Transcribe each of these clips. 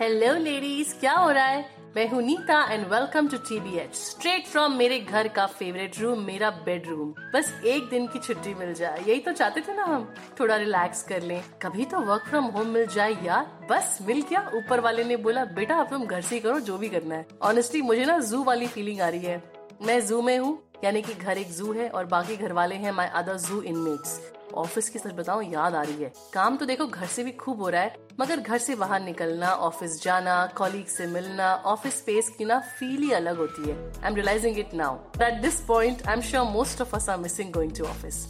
Hello ladies क्या हो रहा है? मैं हूँ Neeta and welcome to TBH straight from मेरे घर का फेवरेट रूम मेरा बेडरूम बस एक दिन की छुट्टी मिल जाए। यही तो चाहते थे ना हम। थोड़ा रिलैक्स कर लें। कभी तो वर्क फ्रॉम होम मिल जाए यार। बस मिल गया। ऊपर वाले ने बोला, बेटा, अब तुम घर से ही करो, जो भी करना है. ऑनेस्टली मुझे ना जू वाली फीलिंग आ रही है। मैं जू में हूँ। यानी कि घर एक जू है और बाकी घर वाले हैं my other zoo inmates office की सच बताऊँ, याद आ रही है। काम तो देखो, घर से भी खूब हो रहा है, मगर घर से बाहर निकलना, ऑफ़िस जाना कॉलीग से मिलना ऑफ़िस स्पेस की ना फील ही अलग होती है। I am realising it now at this point I am sure most of us are missing going to office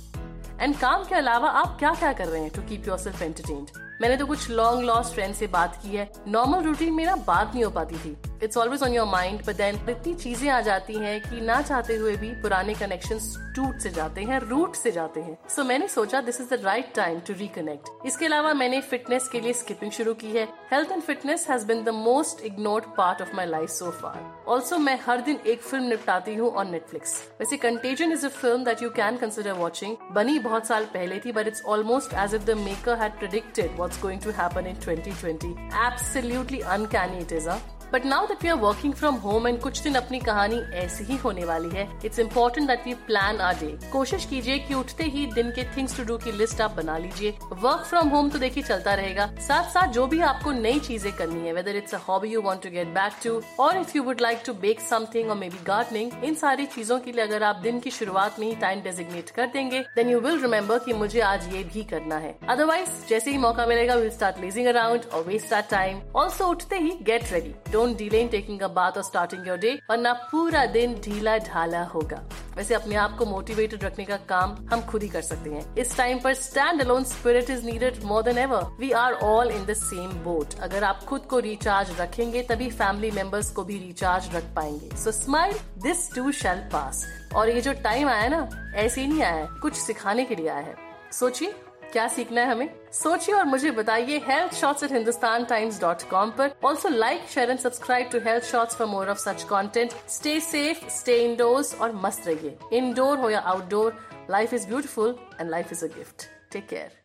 and काम के अलावा आप क्या क्या कर रहे हैं to keep yourself entertained मैंने तो कुछ लॉन्ग लॉस्ट फ्रेंड से बात की है। नॉर्मल रूटीन में ना बात नहीं हो पाती थी। It's always on your mind but then इतनी चीज़ें आ जाती हैं कि ना चाहते हुए भी पुराने कनेक्शन टूट से जाते हैं रूट से जाते हैं। सो so, मैंने सोचा this is the right time to reconnect इसके अलावा मैंने फिटनेस के लिए स्किपिंग शुरू की है। Health and fitness has been the most ignored part of my life so far also मैं हर दिन एक फ़िल्म निपटाती हूँ ऑन नेटफ्लिक्स वैसे Contagion is a film that you can consider watching बनी बहुत साल पहले थी but it's almost as if the maker had predicted what's going to happen in 2020 absolutely uncanny it is a but now that we are working from home and कुछ दिन अपनी कहानी ऐसी ही होने वाली है it's important that we plan our day कोशिश कीजिए कि उठते ही दिन के थिंग्स टू डू की लिस्ट आप बना लीजिए। वर्क फ्रॉम होम तो देखिए चलता रहेगा। साथ साथ जो भी आपको नई चीज़ें करनी है whether it's a hobby you want to get back to और if you would like to bake something और मे बी गार्डनिंग इन सारी चीज़ों के लिए अगर आप दिन की शुरुआत में ही टाइम डेजिग्नेट कर देंगे देन यू विल रिमेम्बर की मुझे आज ये भी करना है। अदरवाइज़ जैसे ही मौका मिलेगा विल स्टार्ट लेजिंग अराउंड और वेस्ट आर टाइम ऑल्सो उठते ही get ready don't delay in taking a bath और स्टार्टिंग योर डे वरना पूरा दिन ढीला ढाला होगा। वैसे अपने आप को मोटिवेटेड रखने का काम हम खुद ही कर सकते हैं। इस टाइम पर stand alone spirit is needed more than ever we are all in the same boat अगर आप खुद को रिचार्ज रखेंगे, तभी फैमिली मेंबर्स को भी रिचार्ज रख पाएँगे। So smile this too shall pass और ये जो टाइम आया ना, ऐसे ही नहीं आया है। कुछ सिखाने के लिए आया है। सोचिए। क्या सीखना है हमें? सोचिए और मुझे बताइए health shorts at Hindustan Times dot com पर। Also like share and subscribe to health shorts for more of such content stay safe stay indoors और मस्त रहिए। इनडोर हो या outdoor life is beautiful and life is a gift take care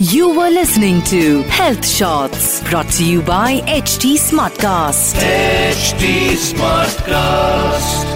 You were listening to Health Shots brought to you by HT Smartcast. HD Smartcast.